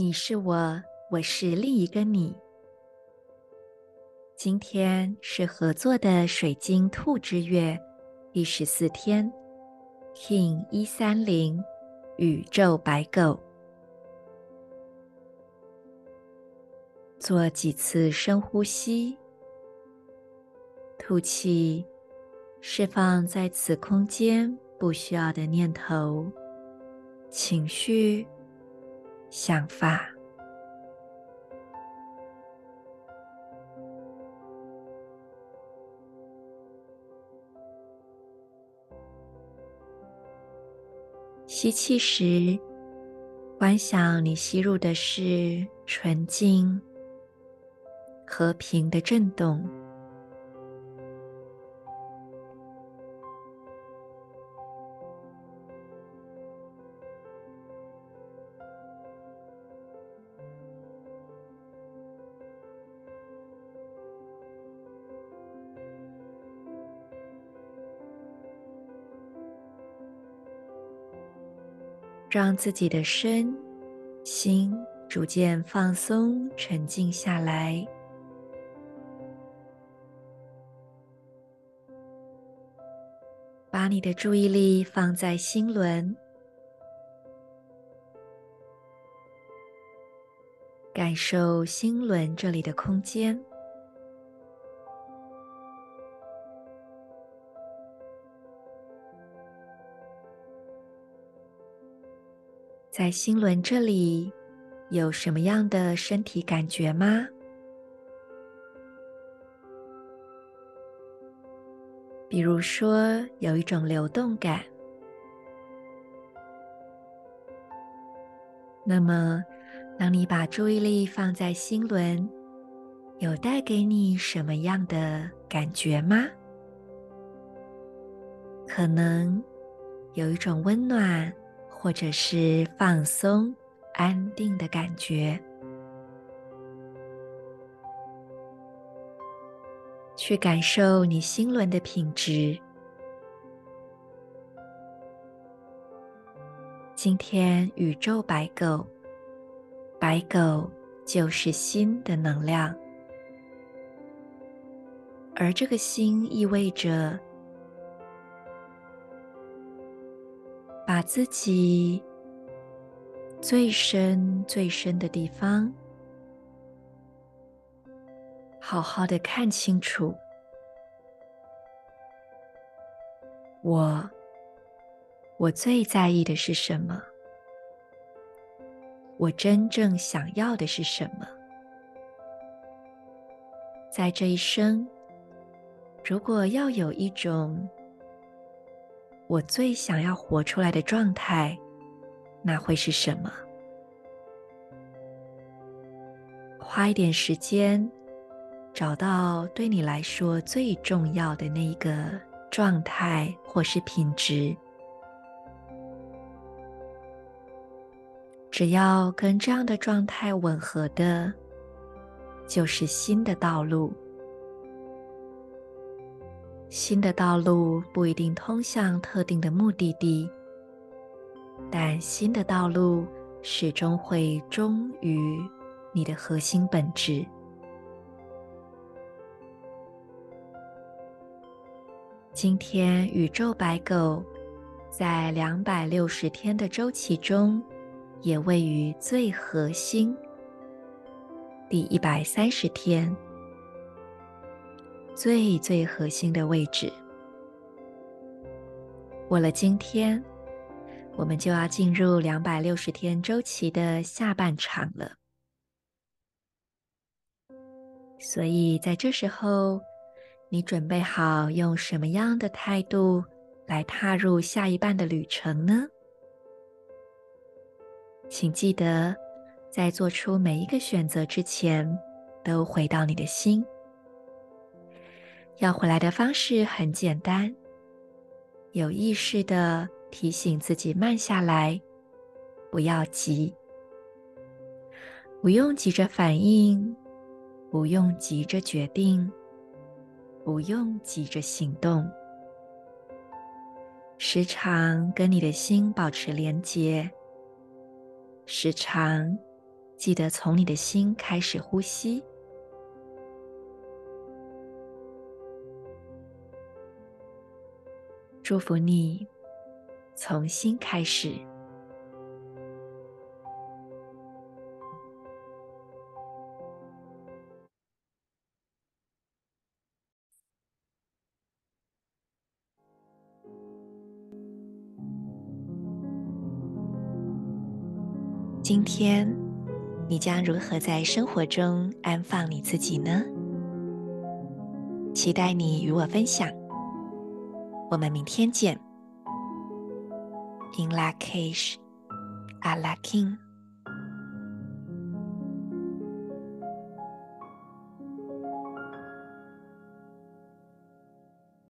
你是我，我是另一个你。今天是合作的水晶兔之月第十四天，King 一三零。宇宙白狗，做几次深呼吸，吐气，释放在此空间不需要的念头、情绪、想法。吸气时，观想你吸入的是纯净、和平的震动。让自己的身心逐渐放松、沉静下来，把你的注意力放在心轮，感受心轮这里的空间。在心轮这里有什么样的身体感觉吗？比如说，有一种流动感。那么，当你把注意力放在心轮，有带给你什么样的感觉吗？可能有一种温暖。或者是放松、安定的感觉，去感受你心轮的品质。今天宇宙白狗，白狗就是心的能量，而这个心意味着。把自己最深、最深的地方，好好的看清楚。我，我最在意的是什么？我真正想要的是什么？在这一生，如果要有一种。我最想要活出来的状态，那会是什么？花一点时间，找到对你来说最重要的那一个状态或是品质。只要跟这样的状态吻合的，就是新的道路。新的道路不一定通向特定的目的地，但新的道路始终会忠于你的核心本质。今天宇宙白狗在两百六十天的周期中，也位于最核心，第一百三十天。最最核心的位置。过了今天，我们就要进入两百六十天周期的下半场了。所以在这时候，你准备好用什么样的态度来踏入下一半的旅程呢？请记得，在做出每一个选择之前，都回到你的心。要回来的方式很简单，有意识的提醒自己慢下来，不要急，不用急着反应，不用急着决定。不用急着行动，时常跟你的心保持连结，时常记得从你的心开始呼吸。祝福你，从心开始。今天，你将如何在生活中安放你自己呢？期待你与我分享。我们明天见。In Lak'ech, Ala K'in